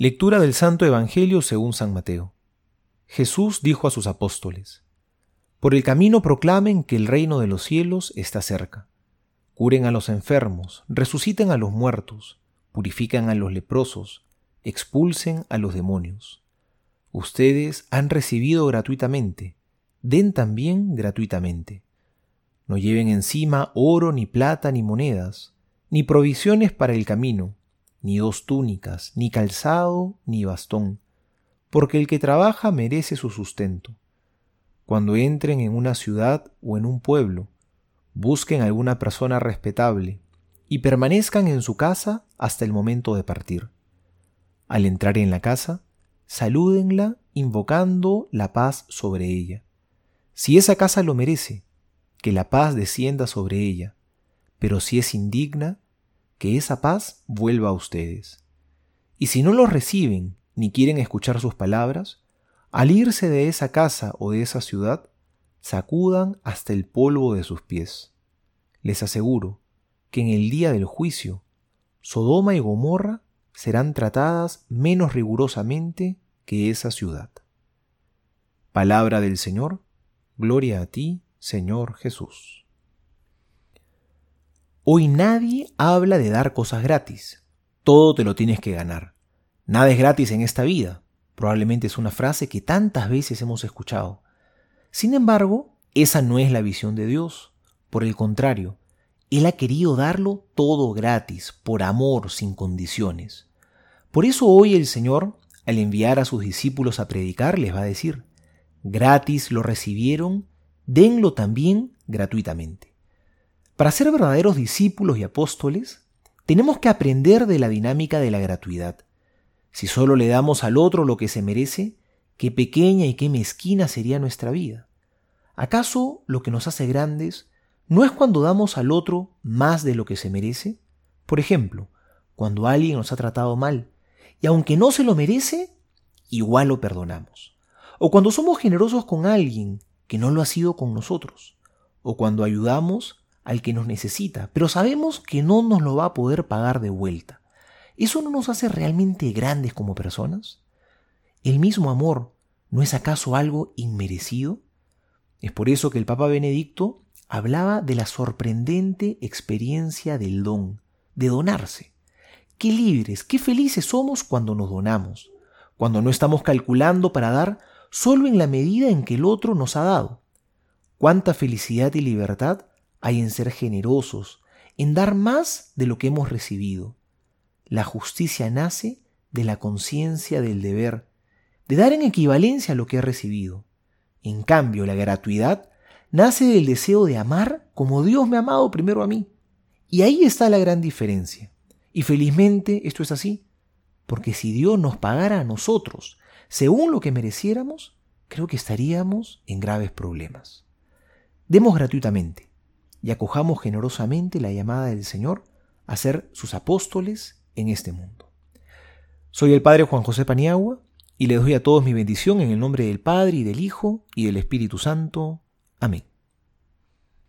Lectura del Santo Evangelio según San Mateo. Jesús dijo a sus apóstoles, Por el camino proclamen que el reino de los cielos está cerca. Curen a los enfermos, resuciten a los muertos, purifican a los leprosos, expulsen a los demonios. Ustedes han recibido gratuitamente, den también gratuitamente. No lleven encima oro, ni plata, ni monedas, ni provisiones para el camino ni dos túnicas, ni calzado, ni bastón, porque el que trabaja merece su sustento. Cuando entren en una ciudad o en un pueblo, busquen alguna persona respetable y permanezcan en su casa hasta el momento de partir. Al entrar en la casa, salúdenla invocando la paz sobre ella. Si esa casa lo merece, que la paz descienda sobre ella, pero si es indigna, que esa paz vuelva a ustedes. Y si no los reciben ni quieren escuchar sus palabras, al irse de esa casa o de esa ciudad, sacudan hasta el polvo de sus pies. Les aseguro que en el día del juicio, Sodoma y Gomorra serán tratadas menos rigurosamente que esa ciudad. Palabra del Señor, gloria a ti, Señor Jesús. Hoy nadie habla de dar cosas gratis. Todo te lo tienes que ganar. Nada es gratis en esta vida. Probablemente es una frase que tantas veces hemos escuchado. Sin embargo, esa no es la visión de Dios. Por el contrario, Él ha querido darlo todo gratis, por amor, sin condiciones. Por eso hoy el Señor, al enviar a sus discípulos a predicar, les va a decir, gratis lo recibieron, denlo también gratuitamente. Para ser verdaderos discípulos y apóstoles, tenemos que aprender de la dinámica de la gratuidad. Si solo le damos al otro lo que se merece, qué pequeña y qué mezquina sería nuestra vida. ¿Acaso lo que nos hace grandes no es cuando damos al otro más de lo que se merece? Por ejemplo, cuando alguien nos ha tratado mal, y aunque no se lo merece, igual lo perdonamos. O cuando somos generosos con alguien que no lo ha sido con nosotros. O cuando ayudamos al que nos necesita, pero sabemos que no nos lo va a poder pagar de vuelta. ¿Eso no nos hace realmente grandes como personas? ¿El mismo amor no es acaso algo inmerecido? Es por eso que el Papa Benedicto hablaba de la sorprendente experiencia del don, de donarse. Qué libres, qué felices somos cuando nos donamos, cuando no estamos calculando para dar solo en la medida en que el otro nos ha dado. Cuánta felicidad y libertad hay en ser generosos, en dar más de lo que hemos recibido. La justicia nace de la conciencia del deber, de dar en equivalencia lo que he recibido. En cambio, la gratuidad nace del deseo de amar como Dios me ha amado primero a mí. Y ahí está la gran diferencia. Y felizmente esto es así, porque si Dios nos pagara a nosotros según lo que mereciéramos, creo que estaríamos en graves problemas. Demos gratuitamente y acojamos generosamente la llamada del Señor a ser sus apóstoles en este mundo. Soy el Padre Juan José Paniagua y les doy a todos mi bendición en el nombre del Padre y del Hijo y del Espíritu Santo. Amén.